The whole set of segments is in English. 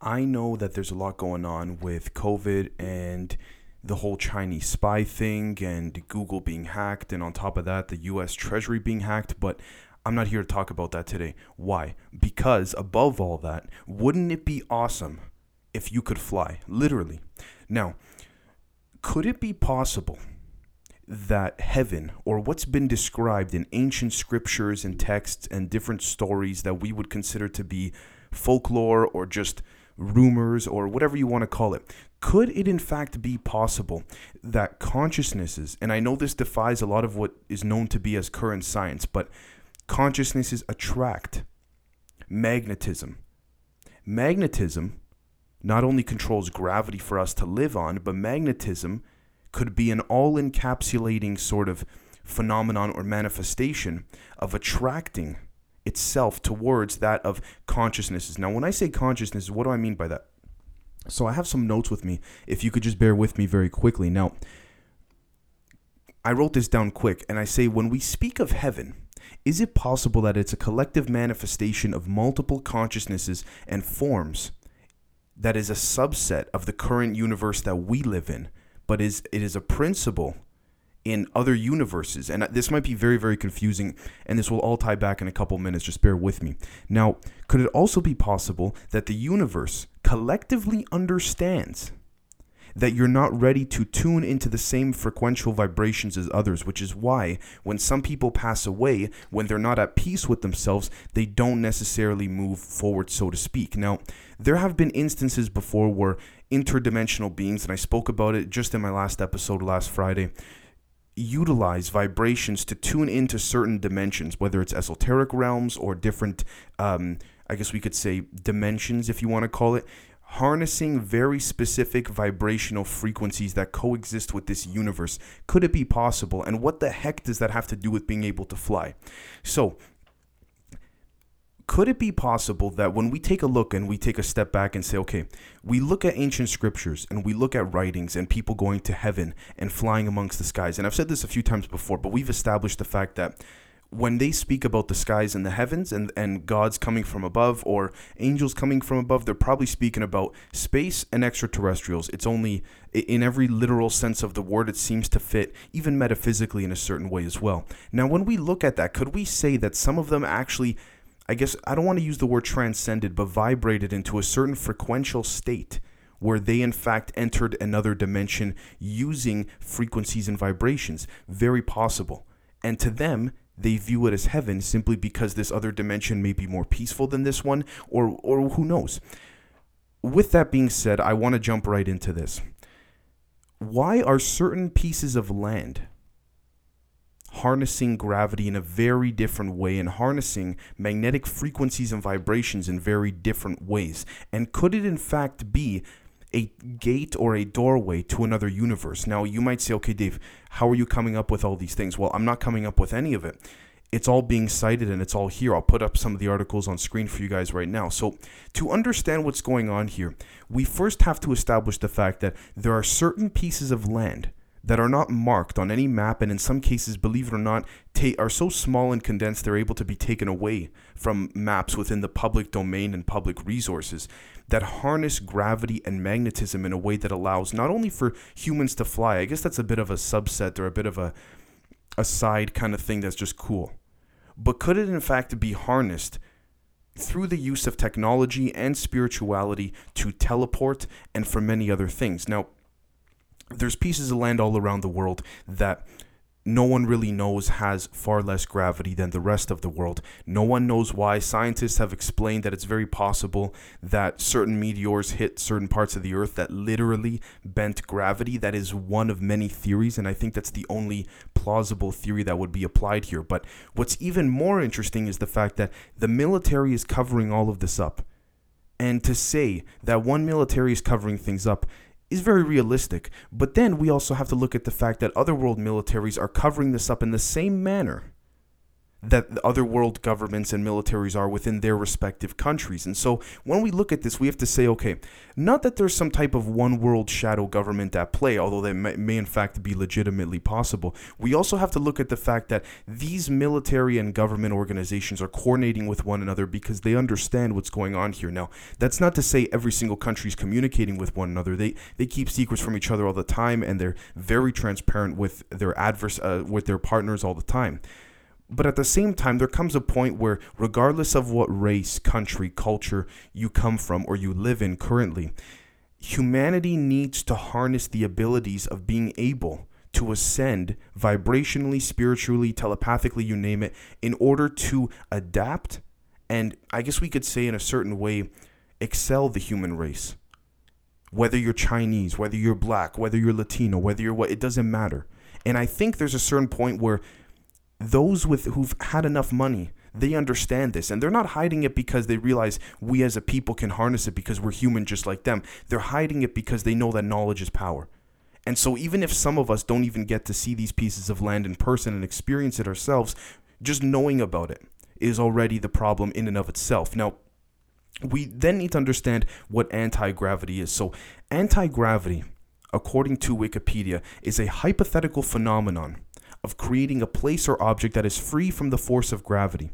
I know that there's a lot going on with COVID and the whole Chinese spy thing and Google being hacked, and on top of that, the US Treasury being hacked, but I'm not here to talk about that today. Why? Because above all that, wouldn't it be awesome if you could fly? Literally. Now, could it be possible that heaven, or what's been described in ancient scriptures and texts and different stories that we would consider to be folklore or just rumors or whatever you want to call it, could it in fact be possible that consciousnesses, and I know this defies a lot of what is known to be as current science, but consciousnesses attract magnetism. Magnetism not only controls gravity for us to live on, but magnetism could be an all encapsulating sort of phenomenon or manifestation of attracting itself towards that of consciousnesses. Now, when I say consciousness, what do I mean by that? So I have some notes with me. If you could just bear with me very quickly. Now, I wrote this down quick, and I say when we speak of heaven, is it possible that it's a collective manifestation of multiple consciousnesses and forms that is a subset of the current universe that we live in, but is it is a principle in other universes. And this might be very, very confusing, and this will all tie back in a couple minutes. Just bear with me. Now, could it also be possible that the universe collectively understands that you're not ready to tune into the same frequential vibrations as others, which is why when some people pass away, when they're not at peace with themselves, they don't necessarily move forward, so to speak. Now, there have been instances before where interdimensional beings, and I spoke about it just in my last episode last Friday, utilize vibrations to tune into certain dimensions, whether it's esoteric realms or different, um, I guess we could say, dimensions, if you want to call it, harnessing very specific vibrational frequencies that coexist with this universe. Could it be possible? And what the heck does that have to do with being able to fly? So, could it be possible that when we take a look and we take a step back and say, okay, we look at ancient scriptures and we look at writings and people going to heaven and flying amongst the skies, and I've said this a few times before, but we've established the fact that when they speak about the skies and the heavens and, and gods coming from above or angels coming from above, they're probably speaking about space and extraterrestrials. It's only in every literal sense of the word, it seems to fit, even metaphysically in a certain way as well. Now, when we look at that, could we say that some of them actually I guess I don't want to use the word transcended, but vibrated into a certain frequential state where they in fact entered another dimension using frequencies and vibrations. Very possible. And to them, they view it as heaven simply because this other dimension may be more peaceful than this one, or, or who knows. With that being said, I want to jump right into this. Why are certain pieces of land harnessing gravity in a very different way and harnessing magnetic frequencies and vibrations in very different ways? And could it, in fact, be a gate or a doorway to another universe? Now, you might say, okay, Dave, how are you coming up with all these things? Well, I'm not coming up with any of it. It's all being cited and it's all here. I'll put up some of the articles on screen for you guys right now. So, to understand what's going on here, we first have to establish the fact that there are certain pieces of land that are not marked on any map and in some cases believe it or not ta- are so small and condensed they're able to be taken away from maps within the public domain and public resources that harness gravity and magnetism in a way that allows not only for humans to fly i guess that's a bit of a subset or a bit of a a side kind of thing that's just cool but could it in fact be harnessed through the use of technology and spirituality to teleport and for many other things? Now there's pieces of land all around the world that no one really knows has far less gravity than the rest of the world. No one knows why. Scientists have explained that it's very possible that certain meteors hit certain parts of the earth that literally bent gravity. That is one of many theories, and I think that's the only plausible theory that would be applied here. But what's even more interesting is the fact that the military is covering all of this up. And to say that one military is covering things up is very realistic. But then we also have to look at the fact that other world militaries are covering this up in the same manner that the other world governments and militaries are within their respective countries. And so when we look at this, we have to say, okay, not that there's some type of one world shadow government at play, although that may, may in fact be legitimately possible. We also have to look at the fact that these military and government organizations are coordinating with one another because they understand what's going on here. Now, that's not to say every single country is communicating with one another. They they keep secrets from each other all the time, and they're very transparent with their adverse uh, with their partners all the time. But at the same time, there comes a point where, regardless of what race, country, culture you come from or you live in currently, humanity needs to harness the abilities of being able to ascend vibrationally, spiritually, telepathically, you name it, in order to adapt and, I guess we could say, in a certain way, excel the human race. Whether you're Chinese, whether you're black, whether you're Latino, whether you're what, it doesn't matter. And I think there's a certain point where those with who've had enough money they understand this. And they're not hiding it because they realize we as a people can harness it because we're human just like them. They're hiding it because they know that knowledge is power. And so even if some of us don't even get to see these pieces of land in person and experience it ourselves just knowing about it is already the problem in and of itself. Now we then need to understand what anti-gravity is. So anti-gravity according to wikipedia is a hypothetical phenomenon of creating a place or object that is free from the force of gravity.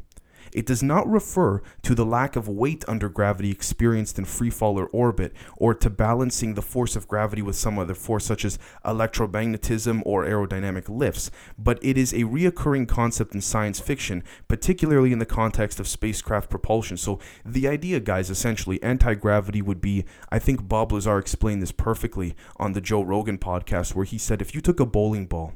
It does not refer to the lack of weight under gravity experienced in free fall or orbit, or to balancing the force of gravity with some other force, such as electromagnetism or aerodynamic lifts, but it is a reoccurring concept in science fiction, particularly in the context of spacecraft propulsion. So, the idea, guys, essentially, anti gravity would be I think Bob Lazar explained this perfectly on the Joe Rogan podcast, where he said if you took a bowling ball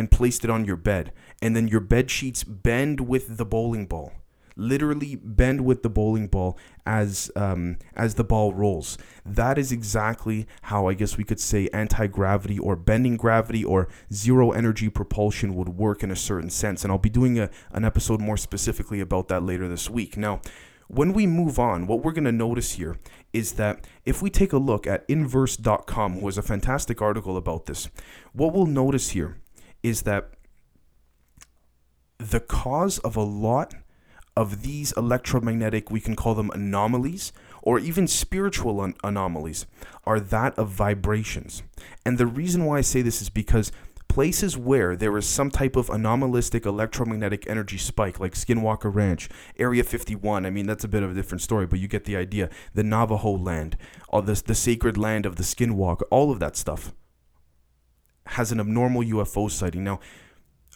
and placed it on your bed. And then your bed sheets bend with the bowling ball. Literally bend with the bowling ball as um, as the ball rolls. That is exactly how I guess we could say anti gravity or bending gravity or zero energy propulsion would work in a certain sense. And I'll be doing a, an episode more specifically about that later this week. Now, when we move on, what we're going to notice here is that if we take a look at inverse.com, who has a fantastic article about this, what we'll notice here is that the cause of a lot of these electromagnetic, we can call them anomalies, or even spiritual an- anomalies, are that of vibrations. And the reason why I say this is because places where there is some type of anomalistic electromagnetic energy spike, like Skinwalker Ranch, Area 51, I mean, that's a bit of a different story, but you get the idea. The Navajo land, all this, the sacred land of the Skinwalker, all of that stuff has an abnormal UFO sighting. Now,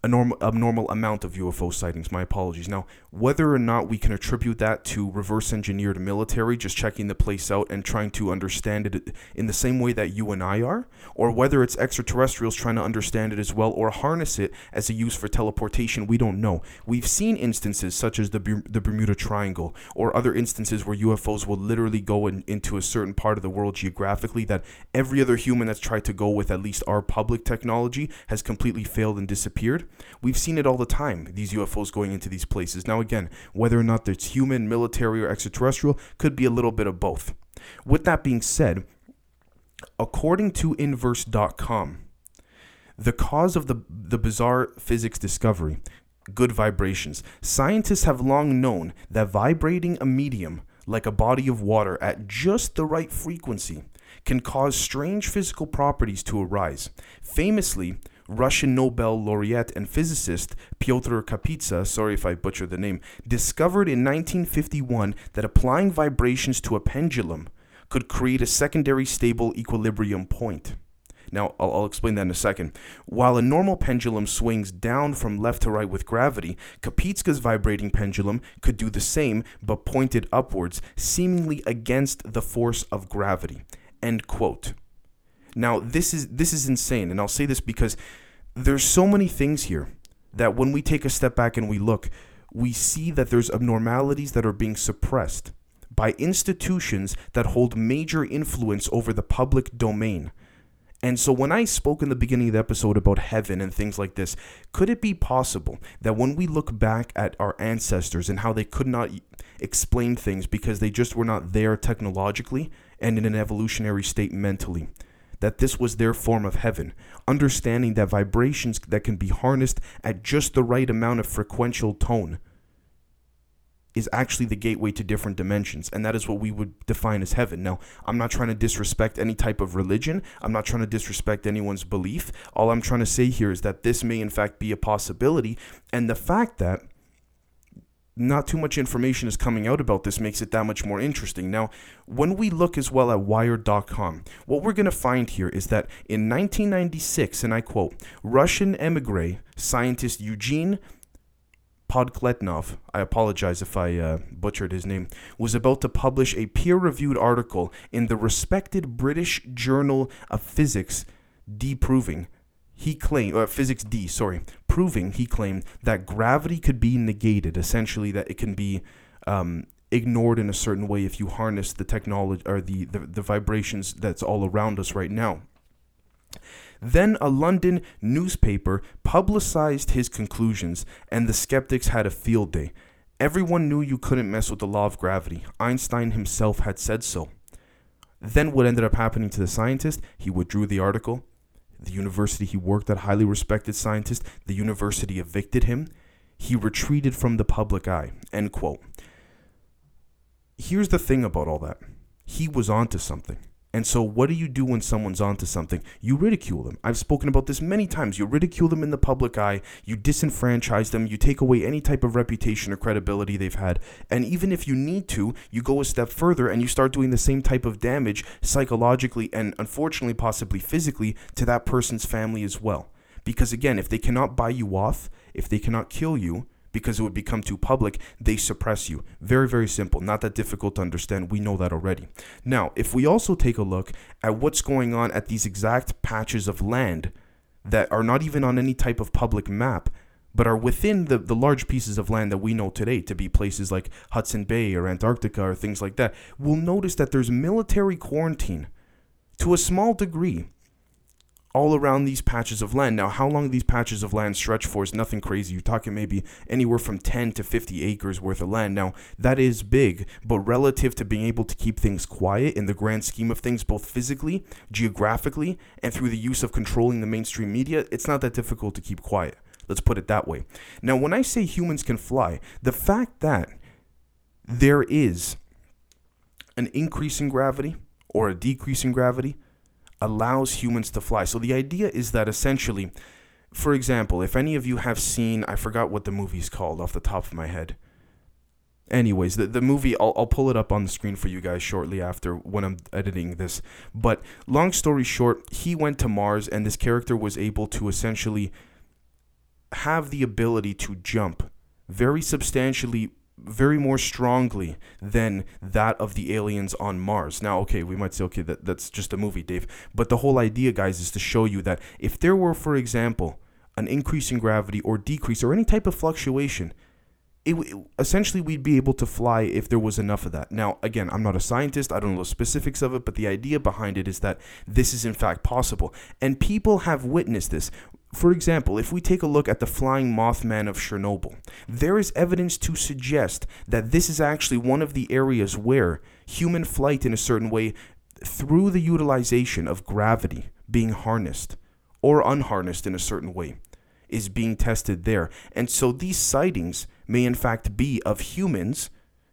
a normal abnormal amount of UFO sightings. My apologies. Now, whether or not we can attribute that to reverse engineered military just checking the place out and trying to understand it in the same way that you and I are, or whether it's extraterrestrials trying to understand it as well or harness it as a use for teleportation, we don't know. We've seen instances such as the the Bermuda Triangle or other instances where UFOs will literally go in, into a certain part of the world geographically that every other human that's tried to go with at least our public technology has completely failed and disappeared. We've seen it all the time, these UFOs going into these places. Now, again, whether or not it's human, military, or extraterrestrial could be a little bit of both. With that being said, according to inverse.com, the cause of the, the bizarre physics discovery, good vibrations, scientists have long known that vibrating a medium like a body of water at just the right frequency can cause strange physical properties to arise. Famously, Russian Nobel laureate and physicist Pyotr Kapitsa, sorry if I butchered the name, discovered in 1951 that applying vibrations to a pendulum could create a secondary stable equilibrium point. Now, I'll, I'll, explain that in a second. While a normal pendulum swings down from left to right with gravity, Kapitsa's vibrating pendulum could do the same but pointed upwards, seemingly against the force of gravity. End quote. Now, this is this is insane, and I'll say this because there's so many things here that when we take a step back and we look, we see that there's abnormalities that are being suppressed by institutions that hold major influence over the public domain. And so, when I spoke in the beginning of the episode about heaven and things like this, could it be possible that when we look back at our ancestors and how they could not explain things because they just were not there technologically and in an evolutionary state mentally, that this was their form of heaven, understanding that vibrations that can be harnessed at just the right amount of frequential tone is actually the gateway to different dimensions and that is what we would define as heaven. Now i'm not trying to disrespect any type of religion. I'm not trying to disrespect anyone's belief. All i'm trying to say here is that this may in fact be a possibility and the fact that not too much information is coming out about this makes it that much more interesting. Now, when we look as well at Wired.com, what we're going to find here is that in 1996, and I quote, Russian emigre scientist Eugene Podkletnov, I apologize if I uh, butchered his name, was about to publish a peer reviewed article in the respected British Journal of Physics, deproving he claimed, uh, physics D, sorry, proving he claimed that gravity could be negated, essentially that it can be um, ignored in a certain way if you harness the technology or the, the, the vibrations that's all around us right now. Then a London newspaper publicized his conclusions, and the skeptics had a field day. Everyone knew you couldn't mess with the law of gravity. Einstein himself had said so. Then, what ended up happening to the scientist? He withdrew the article, the university he worked at, highly respected scientist, the university evicted him. He retreated from the public eye. End quote. Here's the thing about all that. He was onto something. And so, what do you do when someone's onto something? You ridicule them. I've spoken about this many times. You ridicule them in the public eye, you disenfranchise them, you take away any type of reputation or credibility they've had. And even if you need to, you go a step further and you start doing the same type of damage psychologically and unfortunately, possibly physically, to that person's family as well. Because again, if they cannot buy you off, if they cannot kill you, because it would become too public, they suppress you. Very, very simple. Not that difficult to understand. We know that already. Now, if we also take a look at what's going on at these exact patches of land that are not even on any type of public map, but are within the, the large pieces of land that we know today to be places like Hudson Bay or Antarctica or things like that, we'll notice that there's military quarantine to a small degree all around these patches of land. Now, how long these patches of land stretch for is nothing crazy. You're talking maybe anywhere from 10 to 50 acres worth of land. Now, that is big, but relative to being able to keep things quiet in the grand scheme of things, both physically, geographically, and through the use of controlling the mainstream media, it's not that difficult to keep quiet. Let's put it that way. Now, when I say humans can fly, the fact that there is an increase in gravity or a decrease in gravity allows humans to fly. So the idea is that essentially, for example, if any of you have seen, I forgot what the movie's called off the top of my head. Anyways, the, the movie, I'll, I'll pull it up on the screen for you guys shortly after when I'm editing this. But long story short, he went to Mars, and this character was able to essentially have the ability to jump very substantially very more strongly than that of the aliens on Mars. Now, okay, we might say, okay, that, that's just a movie, Dave. But the whole idea, guys, is to show you that if there were, for example, an increase in gravity or decrease or any type of fluctuation, it, it, essentially we'd be able to fly if there was enough of that. Now, again, I'm not a scientist, I don't know the specifics of it, but the idea behind it is that this is in fact possible. And people have witnessed this. For example, if we take a look at the flying Mothman of Chernobyl, there is evidence to suggest that this is actually one of the areas where human flight in a certain way, through the utilization of gravity being harnessed or unharnessed in a certain way, is being tested there. And so these sightings may in fact be of humans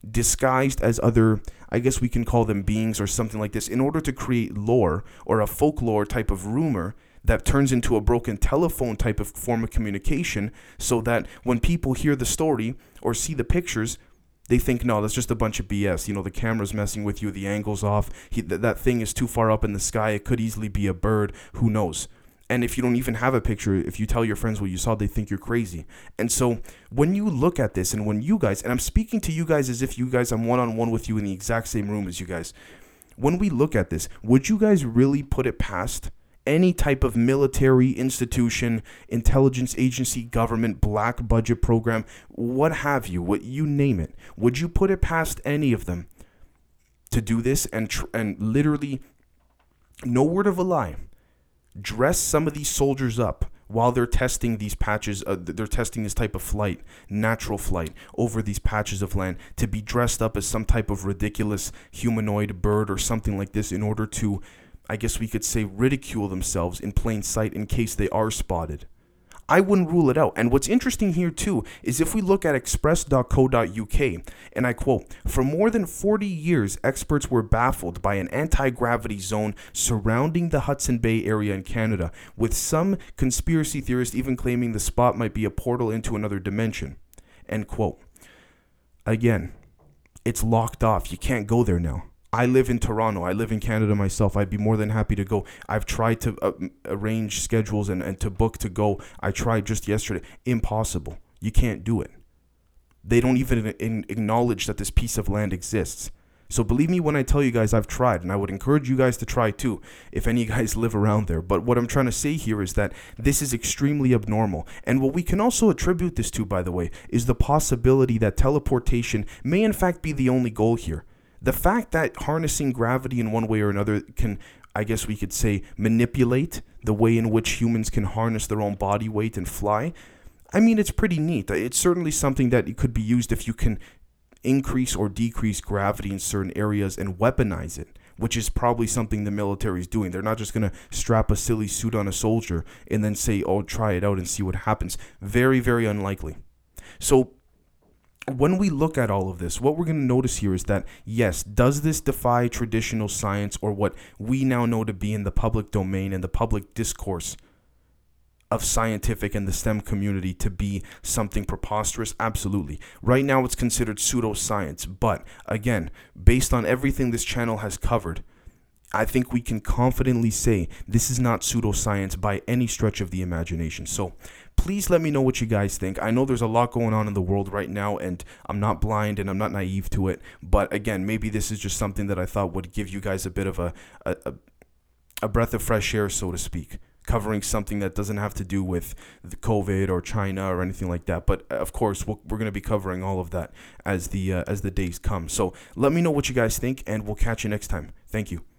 disguised as other, I guess we can call them beings or something like this, in order to create lore or a folklore type of rumor that turns into a broken telephone type of form of communication so that when people hear the story or see the pictures, they think, no, that's just a bunch of BS. You know, the camera's messing with you, the angle's off, he, th- that thing is too far up in the sky, it could easily be a bird, who knows? And if you don't even have a picture, if you tell your friends what you saw, they think you're crazy. And so when you look at this, and when you guys, and I'm speaking to you guys as if you guys, I'm one on one with you in the exact same room as you guys. When we look at this, would you guys really put it past any type of military institution, intelligence agency, government, black budget program, what have you, what you name it, would you put it past any of them to do this and tr- and literally no word of a lie, dress some of these soldiers up while they're testing these patches uh, they're testing this type of flight natural flight over these patches of land to be dressed up as some type of ridiculous humanoid bird or something like this in order to I guess we could say, ridicule themselves in plain sight in case they are spotted. I wouldn't rule it out. And what's interesting here too is if we look at express.co.uk, and I quote, for more than 40 years, experts were baffled by an anti gravity zone surrounding the Hudson Bay area in Canada, with some conspiracy theorists even claiming the spot might be a portal into another dimension. End quote. Again, it's locked off. You can't go there now. I live in Toronto. I live in Canada myself. I'd be more than happy to go. I've tried to uh, arrange schedules and, and to book to go. I tried just yesterday. Impossible. You can't do it. They don't even acknowledge that this piece of land exists. So believe me when I tell you guys I've tried, and I would encourage you guys to try too, if any of you guys live around there. But what I'm trying to say here is that this is extremely abnormal. And what we can also attribute this to, by the way, is the possibility that teleportation may in fact be the only goal here the fact that harnessing gravity in one way or another can I guess we could say manipulate the way in which humans can harness their own body weight and fly. I mean, it's pretty neat. It's certainly something that could be used if you can increase or decrease gravity in certain areas and weaponize it, which is probably something the military is doing. They're not just going to strap a silly suit on a soldier and then say, oh, try it out and see what happens. Very, very unlikely. So when we look at all of this, what we're going to notice here is that, yes, does this defy traditional science or what we now know to be in the public domain and the public discourse of scientific and the STEM community to be something preposterous? Absolutely. Right now, it's considered pseudoscience. But again, based on everything this channel has covered, I think we can confidently say this is not pseudoscience by any stretch of the imagination. So please let me know what you guys think. I know there's a lot going on in the world right now, and I'm not blind and I'm not naive to it. But again, maybe this is just something that I thought would give you guys a bit of a, a, a breath of fresh air, so to speak covering something that doesn't have to do with the COVID or China or anything like that. But uh, of course, we are going to be covering all of that as the uh, as the days come. So let me know what you guys think, and we'll catch you next time. Thank you.